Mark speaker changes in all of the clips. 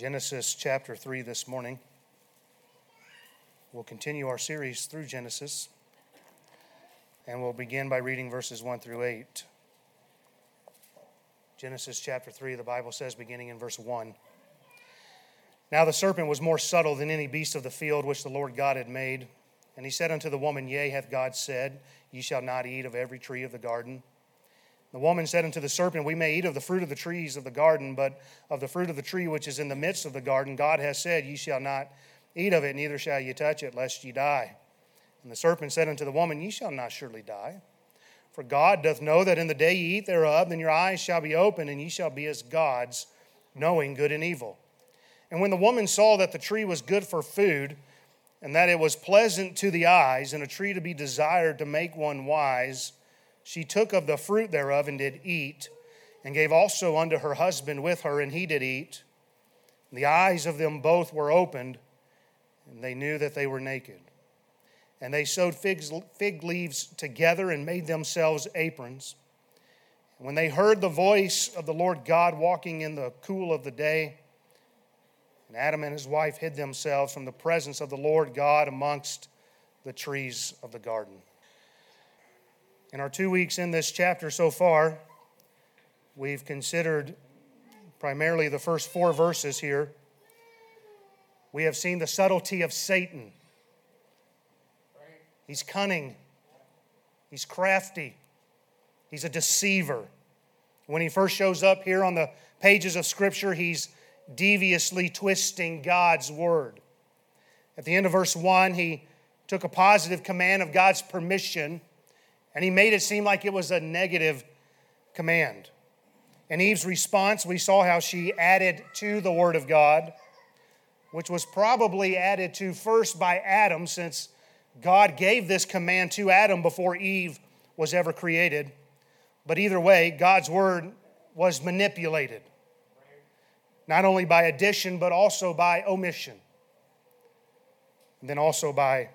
Speaker 1: Genesis chapter 3 this morning. We'll continue our series through Genesis, and we'll begin by reading verses 1 through 8. Genesis chapter 3, the Bible says, beginning in verse 1. Now the serpent was more subtle than any beast of the field which the Lord God had made. And he said unto the woman, Yea, hath God said, Ye shall not eat of every tree of the garden? The woman said unto the serpent, We may eat of the fruit of the trees of the garden, but of the fruit of the tree which is in the midst of the garden, God has said, Ye shall not eat of it, neither shall ye touch it, lest ye die. And the serpent said unto the woman, Ye shall not surely die. For God doth know that in the day ye eat thereof, then your eyes shall be opened, and ye shall be as gods, knowing good and evil. And when the woman saw that the tree was good for food, and that it was pleasant to the eyes, and a tree to be desired to make one wise, she took of the fruit thereof and did eat, and gave also unto her husband with her, and he did eat. And the eyes of them both were opened, and they knew that they were naked. And they sewed figs, fig leaves together and made themselves aprons. And when they heard the voice of the Lord God walking in the cool of the day, and Adam and his wife hid themselves from the presence of the Lord God amongst the trees of the garden. In our two weeks in this chapter so far, we've considered primarily the first four verses here. We have seen the subtlety of Satan. He's cunning, he's crafty, he's a deceiver. When he first shows up here on the pages of Scripture, he's deviously twisting God's word. At the end of verse 1, he took a positive command of God's permission and he made it seem like it was a negative command. And Eve's response, we saw how she added to the word of God, which was probably added to first by Adam, since God gave this command to Adam before Eve was ever created. But either way, God's word was manipulated not only by addition, but also by omission, and then also by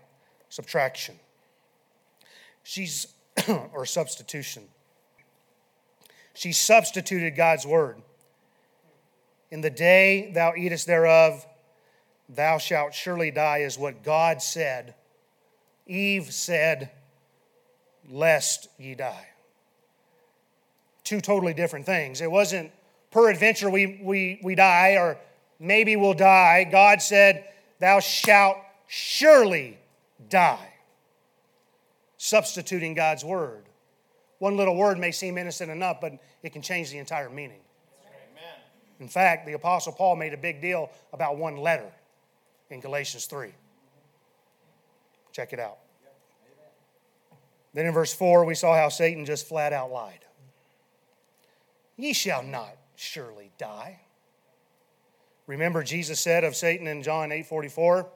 Speaker 1: subtraction. She's, or substitution. She substituted God's word. In the day thou eatest thereof, thou shalt surely die, is what God said. Eve said, lest ye die. Two totally different things. It wasn't peradventure we, we, we die, or maybe we'll die, God said, Thou shalt surely die. Substituting God's word. One little word may seem innocent enough, but it can change the entire meaning. Amen. In fact, the Apostle Paul made a big deal about one letter in Galatians 3. Check it out. Then in verse 4, we saw how Satan just flat out lied. Ye shall not surely die. Remember, Jesus said of Satan in John 8 44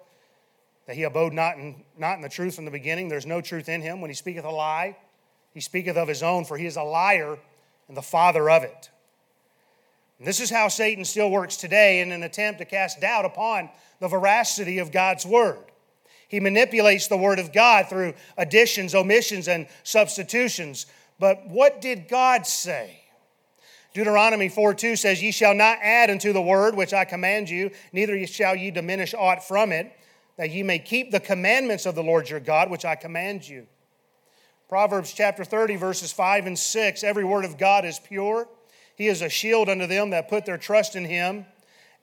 Speaker 1: that he abode not in, not in the truth from the beginning. There's no truth in him. When he speaketh a lie, he speaketh of his own, for he is a liar and the father of it. And this is how Satan still works today in an attempt to cast doubt upon the veracity of God's word. He manipulates the word of God through additions, omissions, and substitutions. But what did God say? Deuteronomy 4 2 says, Ye shall not add unto the word which I command you, neither shall ye diminish aught from it, that ye may keep the commandments of the Lord your God, which I command you. Proverbs chapter 30, verses 5 and 6 Every word of God is pure. He is a shield unto them that put their trust in him.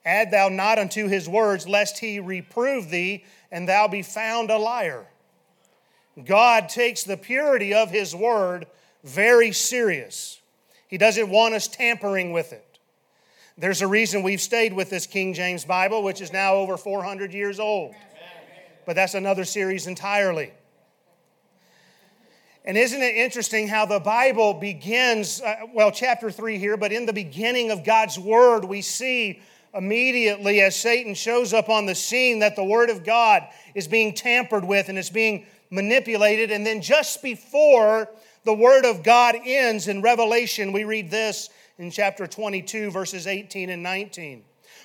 Speaker 1: Add thou not unto his words, lest he reprove thee, and thou be found a liar. God takes the purity of his word very serious. He doesn't want us tampering with it. There's a reason we've stayed with this King James Bible, which is now over 400 years old. But that's another series entirely. And isn't it interesting how the Bible begins, uh, well, chapter 3 here, but in the beginning of God's Word, we see immediately as Satan shows up on the scene that the Word of God is being tampered with and it's being manipulated. And then just before the Word of God ends in Revelation, we read this in chapter 22, verses 18 and 19.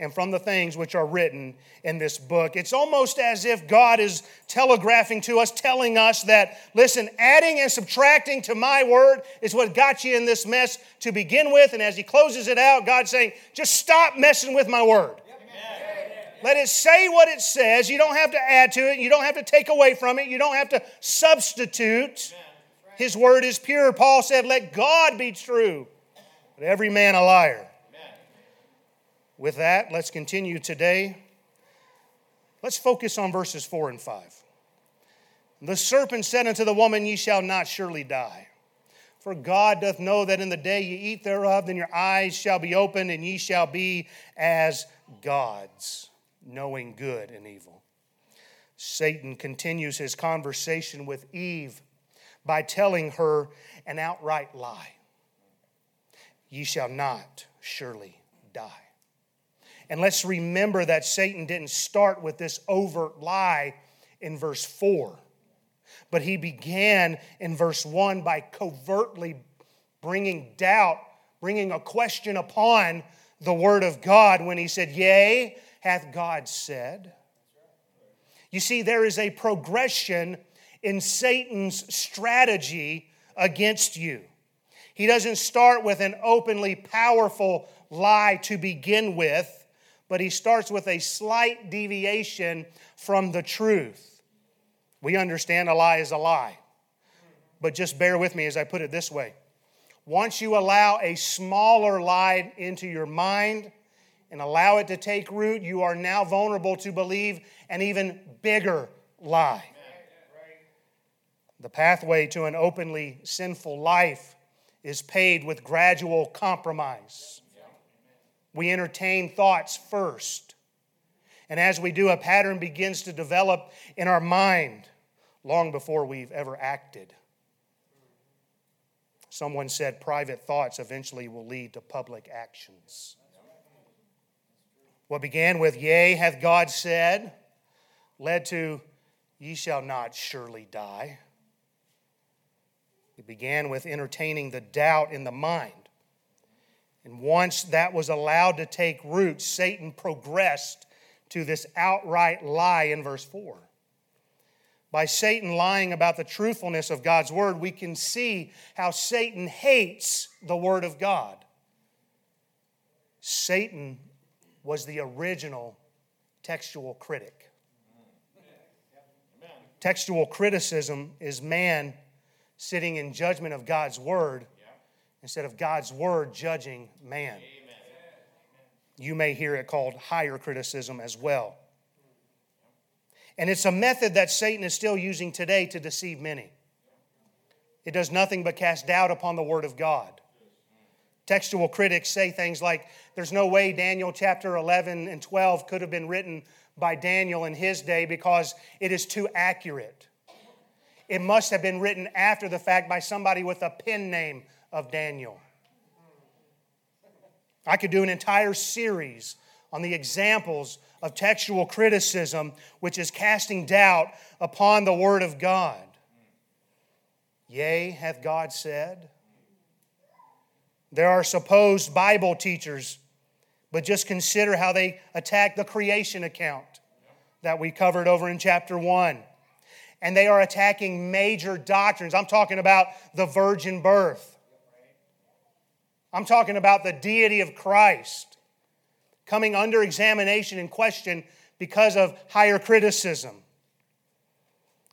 Speaker 1: and from the things which are written in this book. It's almost as if God is telegraphing to us, telling us that, listen, adding and subtracting to my word is what got you in this mess to begin with. And as He closes it out, God's saying, just stop messing with my word. Let it say what it says. You don't have to add to it. You don't have to take away from it. You don't have to substitute. His word is pure. Paul said, Let God be true, but every man a liar. With that, let's continue today. Let's focus on verses 4 and 5. The serpent said unto the woman, Ye shall not surely die. For God doth know that in the day ye eat thereof, then your eyes shall be opened, and ye shall be as gods, knowing good and evil. Satan continues his conversation with Eve by telling her an outright lie Ye shall not surely die. And let's remember that Satan didn't start with this overt lie in verse 4, but he began in verse 1 by covertly bringing doubt, bringing a question upon the word of God when he said, Yea, hath God said. You see, there is a progression in Satan's strategy against you. He doesn't start with an openly powerful lie to begin with but he starts with a slight deviation from the truth. We understand a lie is a lie, but just bear with me as I put it this way. Once you allow a smaller lie into your mind and allow it to take root, you are now vulnerable to believe an even bigger lie. The pathway to an openly sinful life is paved with gradual compromise. We entertain thoughts first. And as we do, a pattern begins to develop in our mind long before we've ever acted. Someone said private thoughts eventually will lead to public actions. What began with, Yea, hath God said, led to, Ye shall not surely die. It began with entertaining the doubt in the mind. And once that was allowed to take root, Satan progressed to this outright lie in verse 4. By Satan lying about the truthfulness of God's word, we can see how Satan hates the word of God. Satan was the original textual critic. Textual criticism is man sitting in judgment of God's word instead of God's word judging man. Amen. You may hear it called higher criticism as well. And it's a method that Satan is still using today to deceive many. It does nothing but cast doubt upon the word of God. Textual critics say things like, there's no way Daniel chapter 11 and 12 could have been written by Daniel in his day because it is too accurate. It must have been written after the fact by somebody with a pen name of Daniel. I could do an entire series on the examples of textual criticism, which is casting doubt upon the Word of God. Yea, hath God said? There are supposed Bible teachers, but just consider how they attack the creation account that we covered over in chapter 1. And they are attacking major doctrines. I'm talking about the virgin birth. I'm talking about the deity of Christ coming under examination and question because of higher criticism.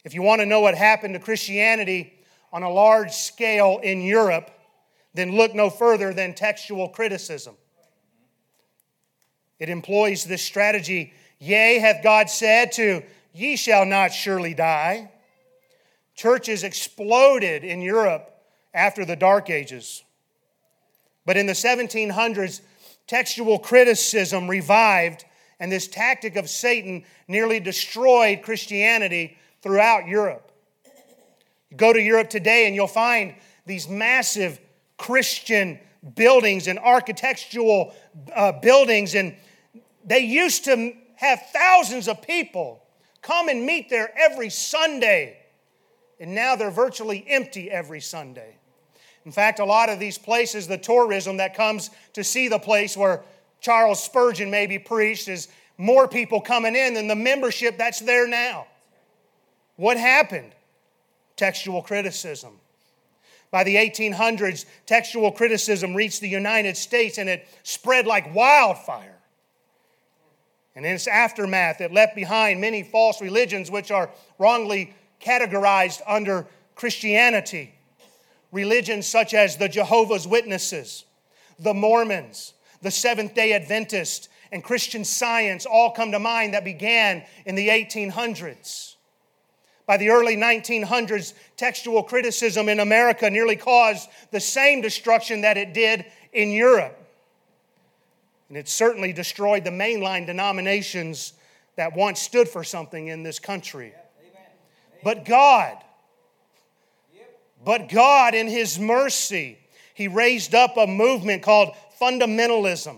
Speaker 1: If you want to know what happened to Christianity on a large scale in Europe, then look no further than textual criticism. It employs this strategy Yea, hath God said to, Ye shall not surely die. Churches exploded in Europe after the Dark Ages. But in the 1700s, textual criticism revived, and this tactic of Satan nearly destroyed Christianity throughout Europe. Go to Europe today, and you'll find these massive Christian buildings and architectural uh, buildings, and they used to have thousands of people come and meet there every Sunday. And now they're virtually empty every Sunday. In fact, a lot of these places, the tourism that comes to see the place where Charles Spurgeon maybe preached, is more people coming in than the membership that's there now. What happened? Textual criticism. By the 1800s, textual criticism reached the United States and it spread like wildfire. And in its aftermath, it left behind many false religions which are wrongly categorized under Christianity. Religions such as the Jehovah's Witnesses, the Mormons, the Seventh day Adventists, and Christian science all come to mind that began in the 1800s. By the early 1900s, textual criticism in America nearly caused the same destruction that it did in Europe. And it certainly destroyed the mainline denominations that once stood for something in this country. But God, but God, in His mercy, He raised up a movement called fundamentalism.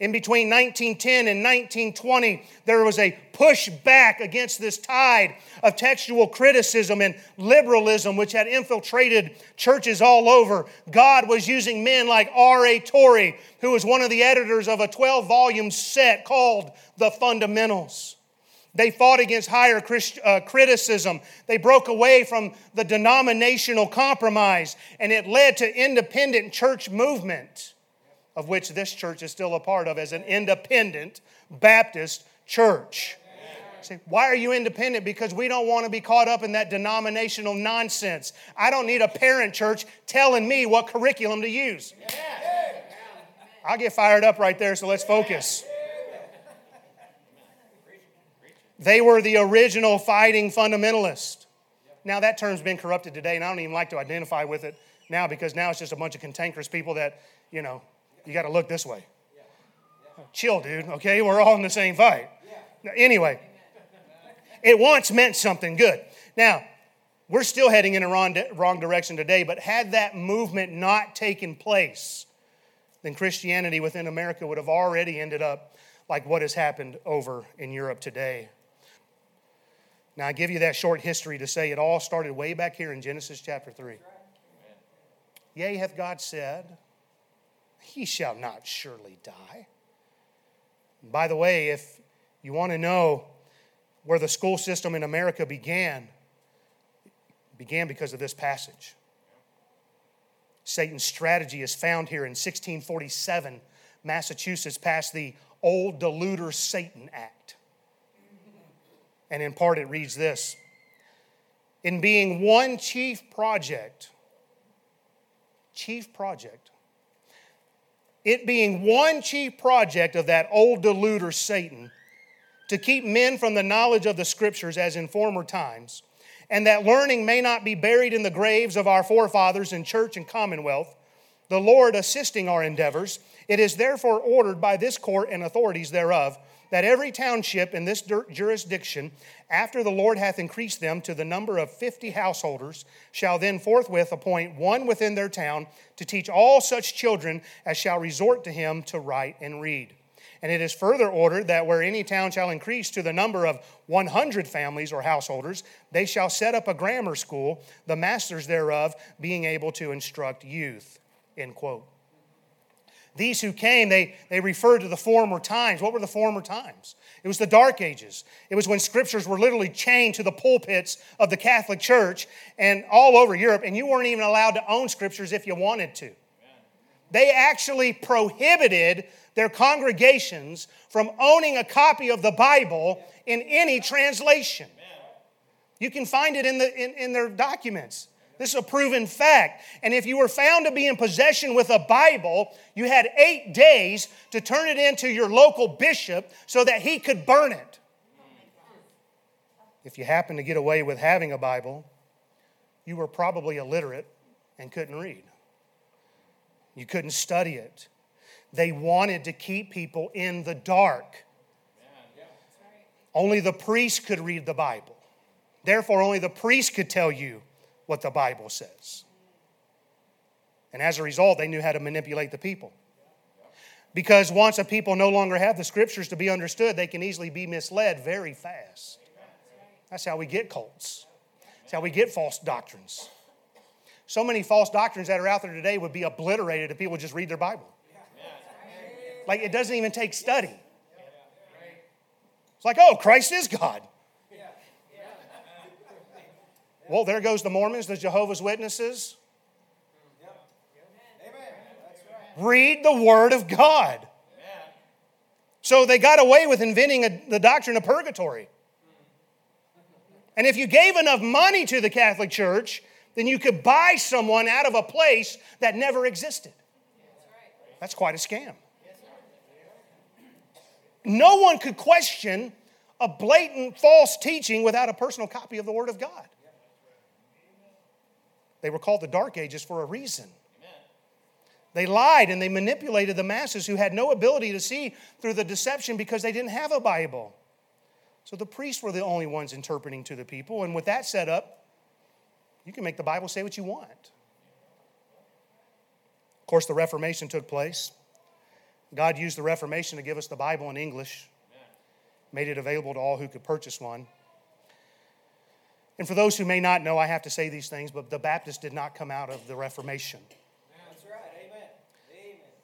Speaker 1: In between 1910 and 1920, there was a push back against this tide of textual criticism and liberalism which had infiltrated churches all over. God was using men like R.A. Torrey, who was one of the editors of a 12 volume set called The Fundamentals. They fought against higher Christ, uh, criticism. They broke away from the denominational compromise, and it led to independent church movement of which this church is still a part of as an independent Baptist church. Say, why are you independent? Because we don't want to be caught up in that denominational nonsense. I don't need a parent church telling me what curriculum to use. I'll get fired up right there, so let's focus. They were the original fighting fundamentalist. Now, that term's been corrupted today, and I don't even like to identify with it now because now it's just a bunch of cantankerous people that, you know, you got to look this way. Chill, dude, okay? We're all in the same fight. Anyway, it once meant something good. Now, we're still heading in a wrong, wrong direction today, but had that movement not taken place, then Christianity within America would have already ended up like what has happened over in Europe today. Now, I give you that short history to say it all started way back here in Genesis chapter 3. Yea, hath God said, he shall not surely die. By the way, if you want to know where the school system in America began, began because of this passage. Satan's strategy is found here in 1647. Massachusetts passed the Old Deluder Satan Act. And in part, it reads this In being one chief project, chief project it being one chief project of that old deluder Satan to keep men from the knowledge of the scriptures as in former times, and that learning may not be buried in the graves of our forefathers in church and commonwealth, the Lord assisting our endeavors, it is therefore ordered by this court and authorities thereof that every township in this jurisdiction, after the Lord hath increased them to the number of fifty householders, shall then forthwith appoint one within their town to teach all such children as shall resort to him to write and read. And it is further ordered that where any town shall increase to the number of 100 families or householders, they shall set up a grammar school, the masters thereof being able to instruct youth. End quote. These who came, they, they referred to the former times. What were the former times? It was the Dark Ages. It was when scriptures were literally chained to the pulpits of the Catholic Church and all over Europe, and you weren't even allowed to own scriptures if you wanted to. They actually prohibited their congregations from owning a copy of the Bible in any translation. You can find it in, the, in, in their documents. This is a proven fact. And if you were found to be in possession with a Bible, you had eight days to turn it into your local bishop so that he could burn it. If you happened to get away with having a Bible, you were probably illiterate and couldn't read. You couldn't study it. They wanted to keep people in the dark. Only the priest could read the Bible. Therefore, only the priest could tell you what the Bible says. And as a result, they knew how to manipulate the people. Because once a people no longer have the scriptures to be understood, they can easily be misled very fast. That's how we get cults. That's how we get false doctrines. So many false doctrines that are out there today would be obliterated if people just read their Bible. Like it doesn't even take study. It's like, oh, Christ is God. Well, there goes the Mormons, the Jehovah's Witnesses. Read the Word of God. So they got away with inventing a, the doctrine of purgatory. And if you gave enough money to the Catholic Church, then you could buy someone out of a place that never existed. That's quite a scam. No one could question a blatant false teaching without a personal copy of the Word of God. They were called the Dark Ages for a reason. They lied and they manipulated the masses who had no ability to see through the deception because they didn't have a Bible. So the priests were the only ones interpreting to the people. And with that set up, you can make the Bible say what you want. Of course, the Reformation took place. God used the Reformation to give us the Bible in English, made it available to all who could purchase one. And for those who may not know, I have to say these things, but the Baptists did not come out of the Reformation.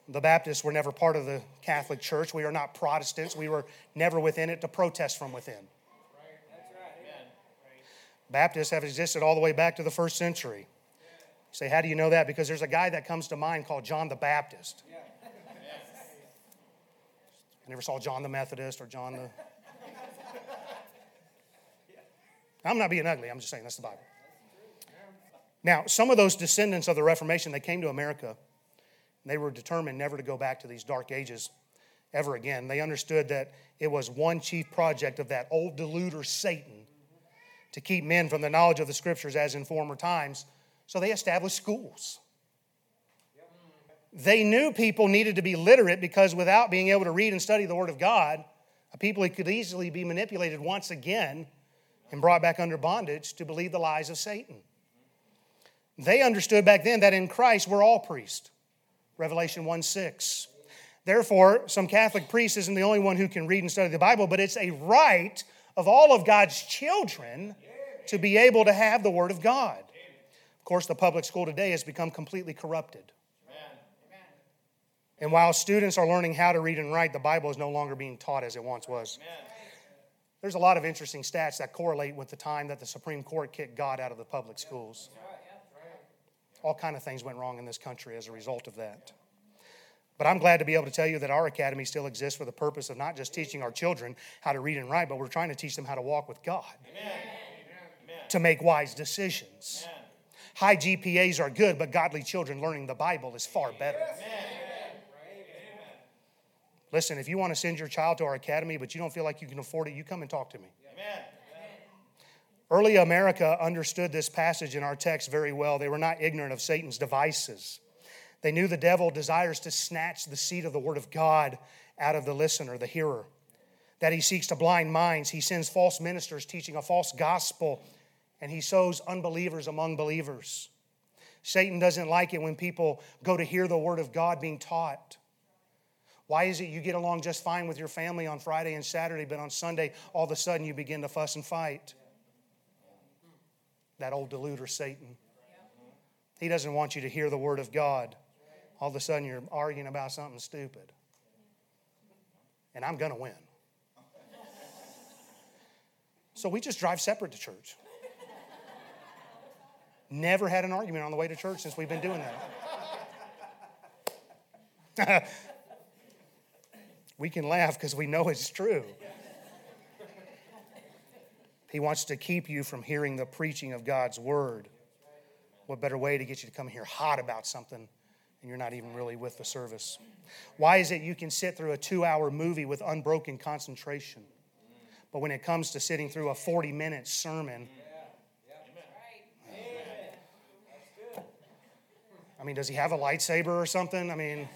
Speaker 1: The Baptists were never part of the Catholic Church. We are not Protestants. We were never within it to protest from within. Baptists have existed all the way back to the first century. You say, how do you know that? Because there's a guy that comes to mind called John the Baptist. I never saw John the Methodist or John the. I'm not being ugly, I'm just saying that's the Bible. Now, some of those descendants of the Reformation, they came to America they were determined never to go back to these dark ages ever again. They understood that it was one chief project of that old deluder Satan to keep men from the knowledge of the scriptures as in former times. So they established schools. They knew people needed to be literate because without being able to read and study the Word of God, a people could easily be manipulated once again and brought back under bondage to believe the lies of Satan. They understood back then that in Christ we're all priests. Revelation 1 6. Therefore, some Catholic priest isn't the only one who can read and study the Bible, but it's a right of all of God's children to be able to have the Word of God. Of course, the public school today has become completely corrupted. And while students are learning how to read and write, the Bible is no longer being taught as it once was. There's a lot of interesting stats that correlate with the time that the Supreme Court kicked God out of the public schools all kind of things went wrong in this country as a result of that. But I'm glad to be able to tell you that our academy still exists for the purpose of not just teaching our children how to read and write, but we're trying to teach them how to walk with God, Amen. to make wise decisions. Amen. High GPAs are good, but godly children learning the Bible is far better. Amen. Listen, if you want to send your child to our academy, but you don't feel like you can afford it, you come and talk to me. Amen. Early America understood this passage in our text very well. They were not ignorant of Satan's devices. They knew the devil desires to snatch the seed of the Word of God out of the listener, the hearer, that he seeks to blind minds. He sends false ministers teaching a false gospel, and he sows unbelievers among believers. Satan doesn't like it when people go to hear the Word of God being taught. Why is it you get along just fine with your family on Friday and Saturday, but on Sunday, all of a sudden you begin to fuss and fight? that old deluder, Satan. He doesn't want you to hear the word of God. All of a sudden, you're arguing about something stupid. And I'm going to win. So we just drive separate to church. Never had an argument on the way to church since we've been doing that. we can laugh because we know it's true. He wants to keep you from hearing the preaching of God's word. What better way to get you to come here hot about something and you're not even really with the service? Why is it you can sit through a two hour movie with unbroken concentration? But when it comes to sitting through a 40 minute sermon, I mean, does he have a lightsaber or something? I mean,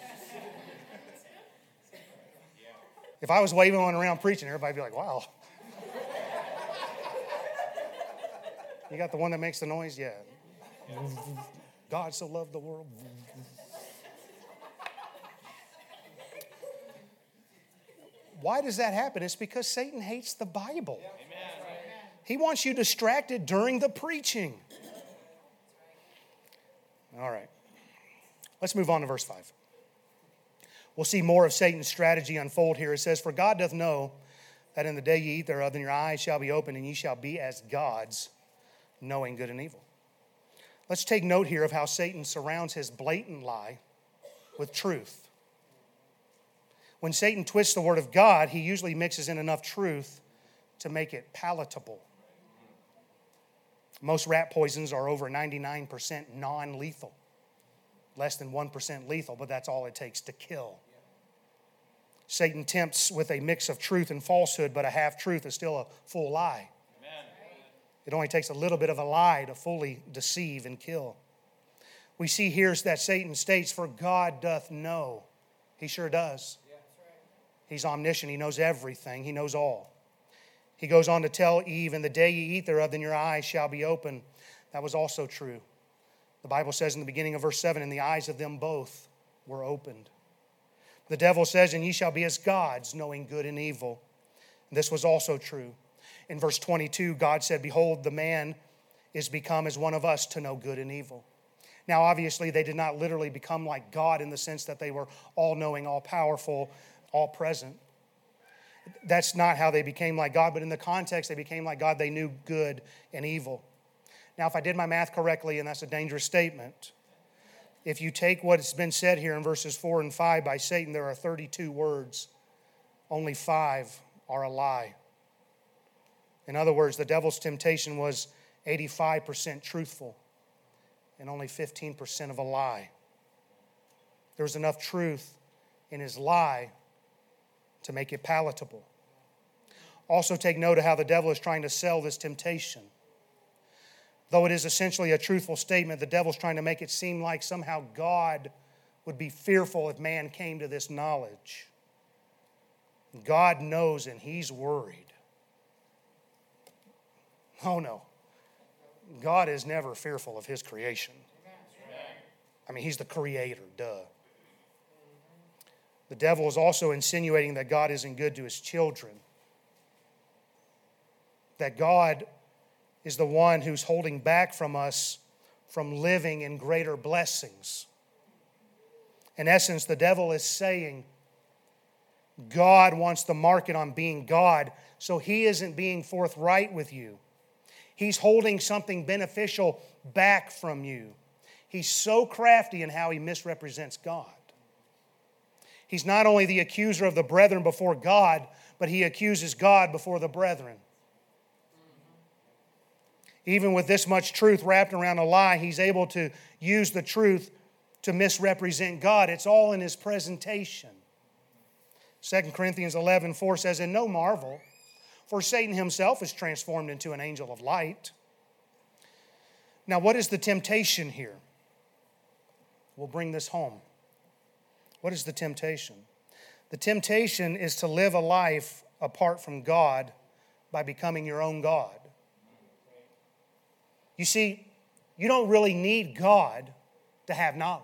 Speaker 1: if I was waving one around preaching, everybody'd be like, wow. you got the one that makes the noise? Yeah. God so loved the world. Why does that happen? It's because Satan hates the Bible. Amen. He wants you distracted during the preaching. All right. Let's move on to verse 5. We'll see more of Satan's strategy unfold here. It says, For God doth know that in the day ye eat thereof, then your eyes shall be opened, and ye shall be as gods, knowing good and evil. Let's take note here of how Satan surrounds his blatant lie with truth. When Satan twists the word of God, he usually mixes in enough truth to make it palatable. Most rat poisons are over 99% non lethal, less than 1% lethal, but that's all it takes to kill. Satan tempts with a mix of truth and falsehood, but a half truth is still a full lie. Amen. It only takes a little bit of a lie to fully deceive and kill. We see here that Satan states, For God doth know. He sure does. He's omniscient, he knows everything, he knows all. He goes on to tell Eve, In the day ye eat thereof, then your eyes shall be open. That was also true. The Bible says in the beginning of verse 7, And the eyes of them both were opened. The devil says, And ye shall be as gods, knowing good and evil. And this was also true. In verse 22, God said, Behold, the man is become as one of us to know good and evil. Now, obviously, they did not literally become like God in the sense that they were all knowing, all powerful, all present that's not how they became like God, but in the context, they became like God. They knew good and evil. Now, if I did my math correctly, and that's a dangerous statement, if you take what's been said here in verses 4 and 5 by Satan, there are 32 words, only five are a lie. In other words, the devil's temptation was 85% truthful and only 15% of a lie. There was enough truth in his lie to make it palatable. Also, take note of how the devil is trying to sell this temptation. Though it is essentially a truthful statement, the devil's trying to make it seem like somehow God would be fearful if man came to this knowledge. God knows and he's worried. Oh no. God is never fearful of his creation. I mean, he's the creator, duh. The devil is also insinuating that God isn't good to his children, that God is the one who's holding back from us from living in greater blessings. In essence, the devil is saying God wants the market on being God, so he isn't being forthright with you. He's holding something beneficial back from you. He's so crafty in how he misrepresents God. He's not only the accuser of the brethren before God, but he accuses God before the brethren. Even with this much truth wrapped around a lie, he's able to use the truth to misrepresent God. It's all in his presentation. 2 Corinthians 11 4 says, And no marvel, for Satan himself is transformed into an angel of light. Now, what is the temptation here? We'll bring this home. What is the temptation? The temptation is to live a life apart from God by becoming your own God. You see, you don't really need God to have knowledge.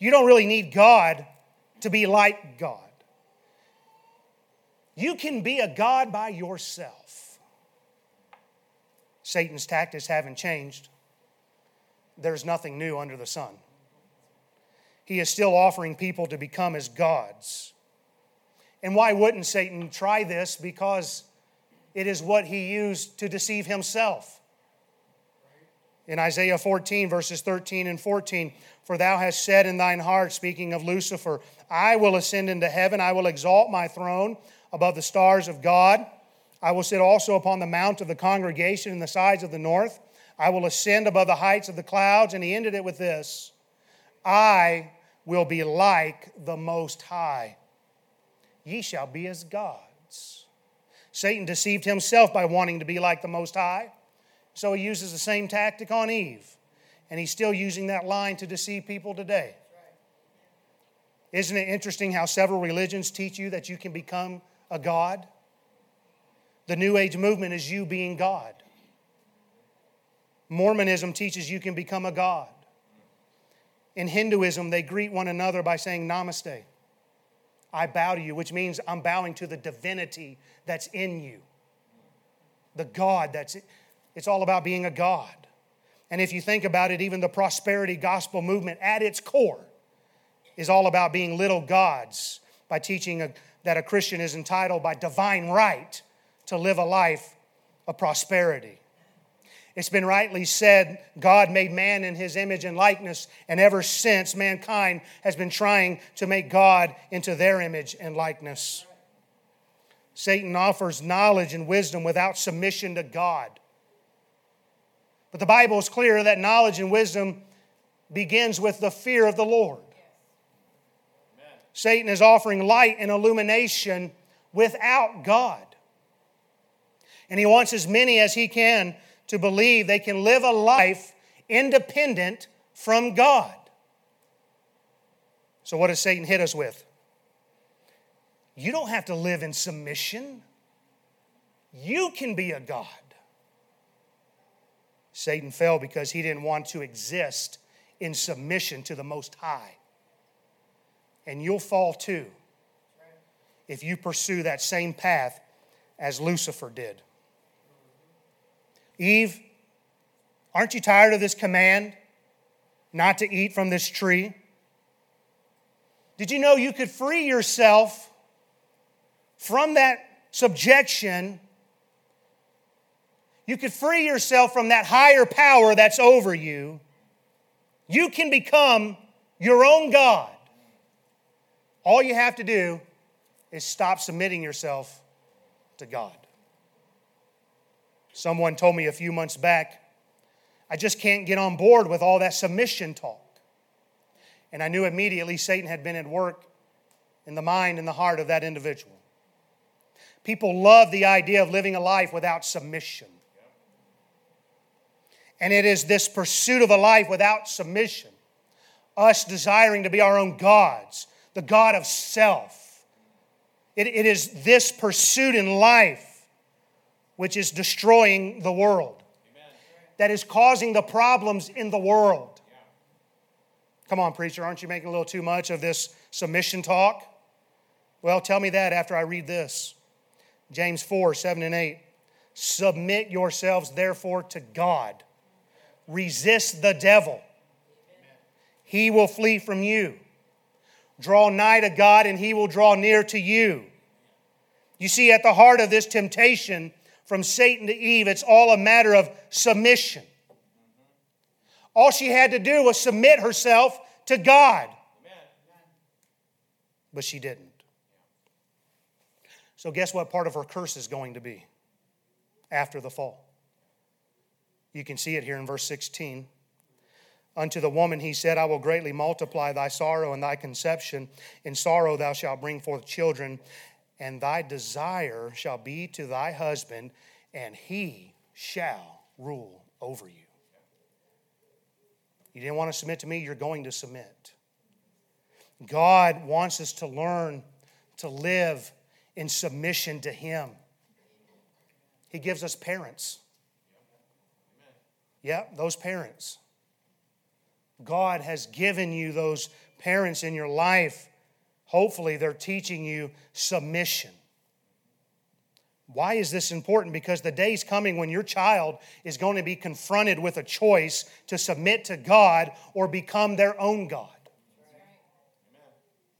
Speaker 1: You don't really need God to be like God. You can be a God by yourself. Satan's tactics haven't changed. There's nothing new under the sun he is still offering people to become as gods. And why wouldn't Satan try this? Because it is what he used to deceive himself. In Isaiah 14, verses 13 and 14, for thou hast said in thine heart, speaking of Lucifer, I will ascend into heaven, I will exalt my throne above the stars of God. I will sit also upon the mount of the congregation in the sides of the north. I will ascend above the heights of the clouds. And he ended it with this I will be like the Most High. Ye shall be as gods. Satan deceived himself by wanting to be like the Most High, so he uses the same tactic on Eve, and he's still using that line to deceive people today. Isn't it interesting how several religions teach you that you can become a God? The New Age movement is you being God. Mormonism teaches you can become a God. In Hinduism, they greet one another by saying namaste. I bow to you, which means I'm bowing to the divinity that's in you. The God that's, it's all about being a God. And if you think about it, even the prosperity gospel movement at its core is all about being little gods by teaching a, that a Christian is entitled by divine right to live a life of prosperity. It's been rightly said God made man in his image and likeness, and ever since mankind has been trying to make God into their image and likeness. Satan offers knowledge and wisdom without submission to God. But the Bible is clear that knowledge and wisdom begins with the fear of the Lord. Satan is offering light and illumination without God. And he wants as many as he can to believe they can live a life independent from God. So, what does Satan hit us with? You don't have to live in submission, you can be a God. Satan fell because he didn't want to exist in submission to the Most High. And you'll fall too if you pursue that same path as Lucifer did. Eve, aren't you tired of this command not to eat from this tree? Did you know you could free yourself from that subjection? You could free yourself from that higher power that's over you. You can become your own God. All you have to do is stop submitting yourself to God. Someone told me a few months back, I just can't get on board with all that submission talk. And I knew immediately Satan had been at work in the mind and the heart of that individual. People love the idea of living a life without submission. And it is this pursuit of a life without submission, us desiring to be our own gods, the God of self. it, it is this pursuit in life which is destroying the world, Amen. that is causing the problems in the world. Yeah. Come on, preacher, aren't you making a little too much of this submission talk? Well, tell me that after I read this. James 4 7 and 8. Submit yourselves, therefore, to God. Resist the devil, he will flee from you. Draw nigh to God, and he will draw near to you. You see, at the heart of this temptation from Satan to Eve, it's all a matter of submission. All she had to do was submit herself to God. But she didn't. So, guess what part of her curse is going to be after the fall? You can see it here in verse 16. Unto the woman he said, I will greatly multiply thy sorrow and thy conception. In sorrow thou shalt bring forth children, and thy desire shall be to thy husband, and he shall rule over you. You didn't want to submit to me, you're going to submit. God wants us to learn to live in submission to Him. He gives us parents. Yeah, those parents. God has given you those parents in your life Hopefully, they're teaching you submission. Why is this important? Because the day's coming when your child is going to be confronted with a choice to submit to God or become their own God.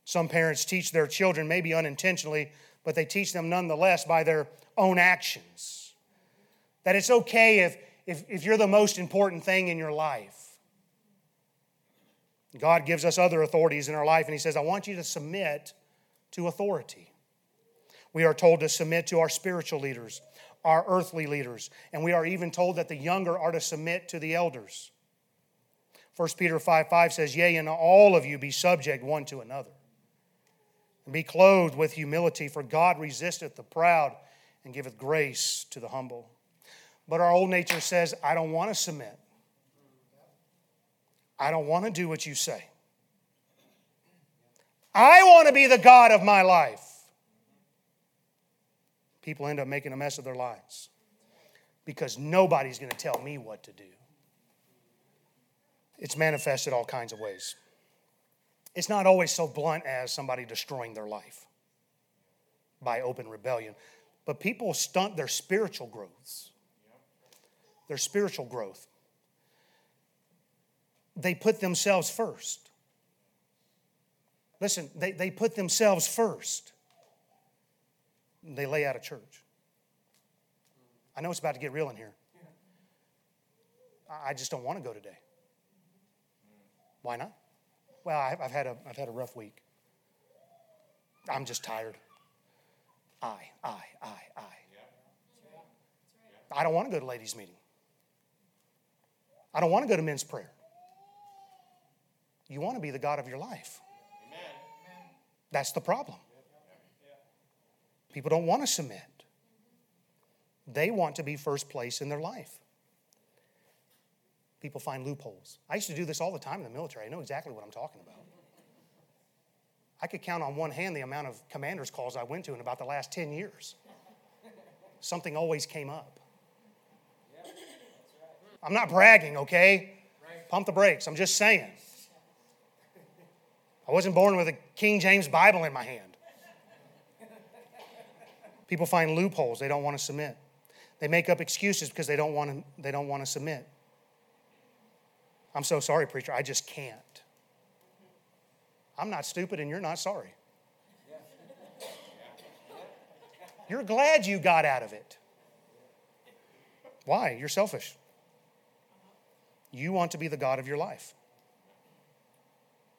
Speaker 1: Some parents teach their children, maybe unintentionally, but they teach them nonetheless by their own actions. That it's okay if, if, if you're the most important thing in your life. God gives us other authorities in our life, and He says, I want you to submit to authority. We are told to submit to our spiritual leaders, our earthly leaders, and we are even told that the younger are to submit to the elders. 1 Peter 5 5 says, Yea, and all of you be subject one to another. And be clothed with humility, for God resisteth the proud and giveth grace to the humble. But our old nature says, I don't want to submit. I don't want to do what you say. I want to be the God of my life. People end up making a mess of their lives because nobody's going to tell me what to do. It's manifested all kinds of ways. it's not always so blunt as somebody destroying their life by open rebellion, but people stunt their spiritual growths. Their spiritual growth. They put themselves first. Listen, they, they put themselves first. They lay out of church. I know it's about to get real in here. I just don't want to go today. Why not? Well, I've had a, I've had a rough week. I'm just tired. I, I, I, I. I don't want to go to ladies' meeting. I don't want to go to men's prayer. You want to be the God of your life. That's the problem. People don't want to submit. They want to be first place in their life. People find loopholes. I used to do this all the time in the military. I know exactly what I'm talking about. I could count on one hand the amount of commander's calls I went to in about the last 10 years. Something always came up. I'm not bragging, okay? Pump the brakes. I'm just saying. I wasn't born with a King James Bible in my hand. People find loopholes. They don't want to submit. They make up excuses because they don't want to, they don't want to submit. I'm so sorry, preacher. I just can't. I'm not stupid and you're not sorry. You're glad you got out of it. Why? You're selfish. You want to be the God of your life.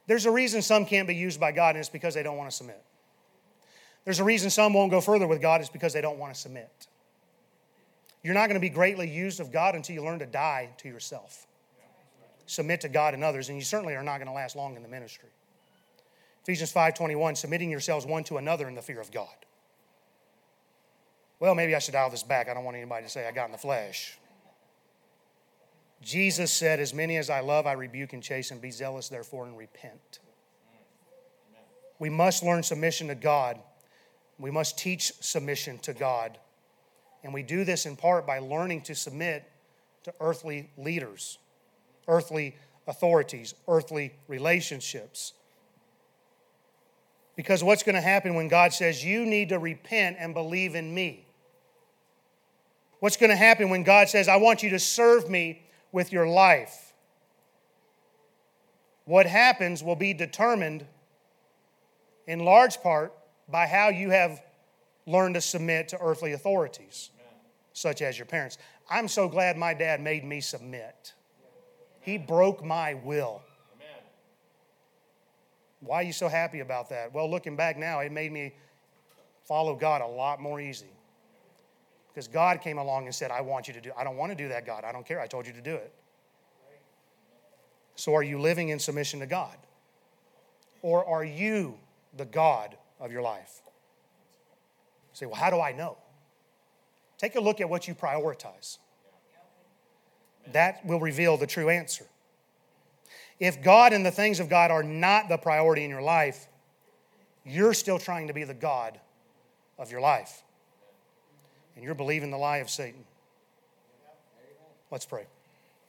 Speaker 1: There's a reason some can't be used by God, and it's because they don't want to submit. There's a reason some won't go further with God, it's because they don't want to submit. You're not going to be greatly used of God until you learn to die to yourself. Submit to God and others, and you certainly are not going to last long in the ministry. Ephesians 5:21, submitting yourselves one to another in the fear of God. Well, maybe I should dial this back. I don't want anybody to say I got in the flesh. Jesus said, As many as I love, I rebuke and chasten. Be zealous, therefore, and repent. We must learn submission to God. We must teach submission to God. And we do this in part by learning to submit to earthly leaders, earthly authorities, earthly relationships. Because what's going to happen when God says, You need to repent and believe in me? What's going to happen when God says, I want you to serve me with your life. What happens will be determined in large part by how you have learned to submit to earthly authorities, Amen. such as your parents. I'm so glad my dad made me submit. He broke my will. Amen. Why are you so happy about that? Well, looking back now, it made me follow God a lot more easy. Because God came along and said, I want you to do I don't want to do that, God. I don't care. I told you to do it. So are you living in submission to God? Or are you the God of your life? You say, well, how do I know? Take a look at what you prioritize. That will reveal the true answer. If God and the things of God are not the priority in your life, you're still trying to be the God of your life and you're believing the lie of Satan. Let's pray.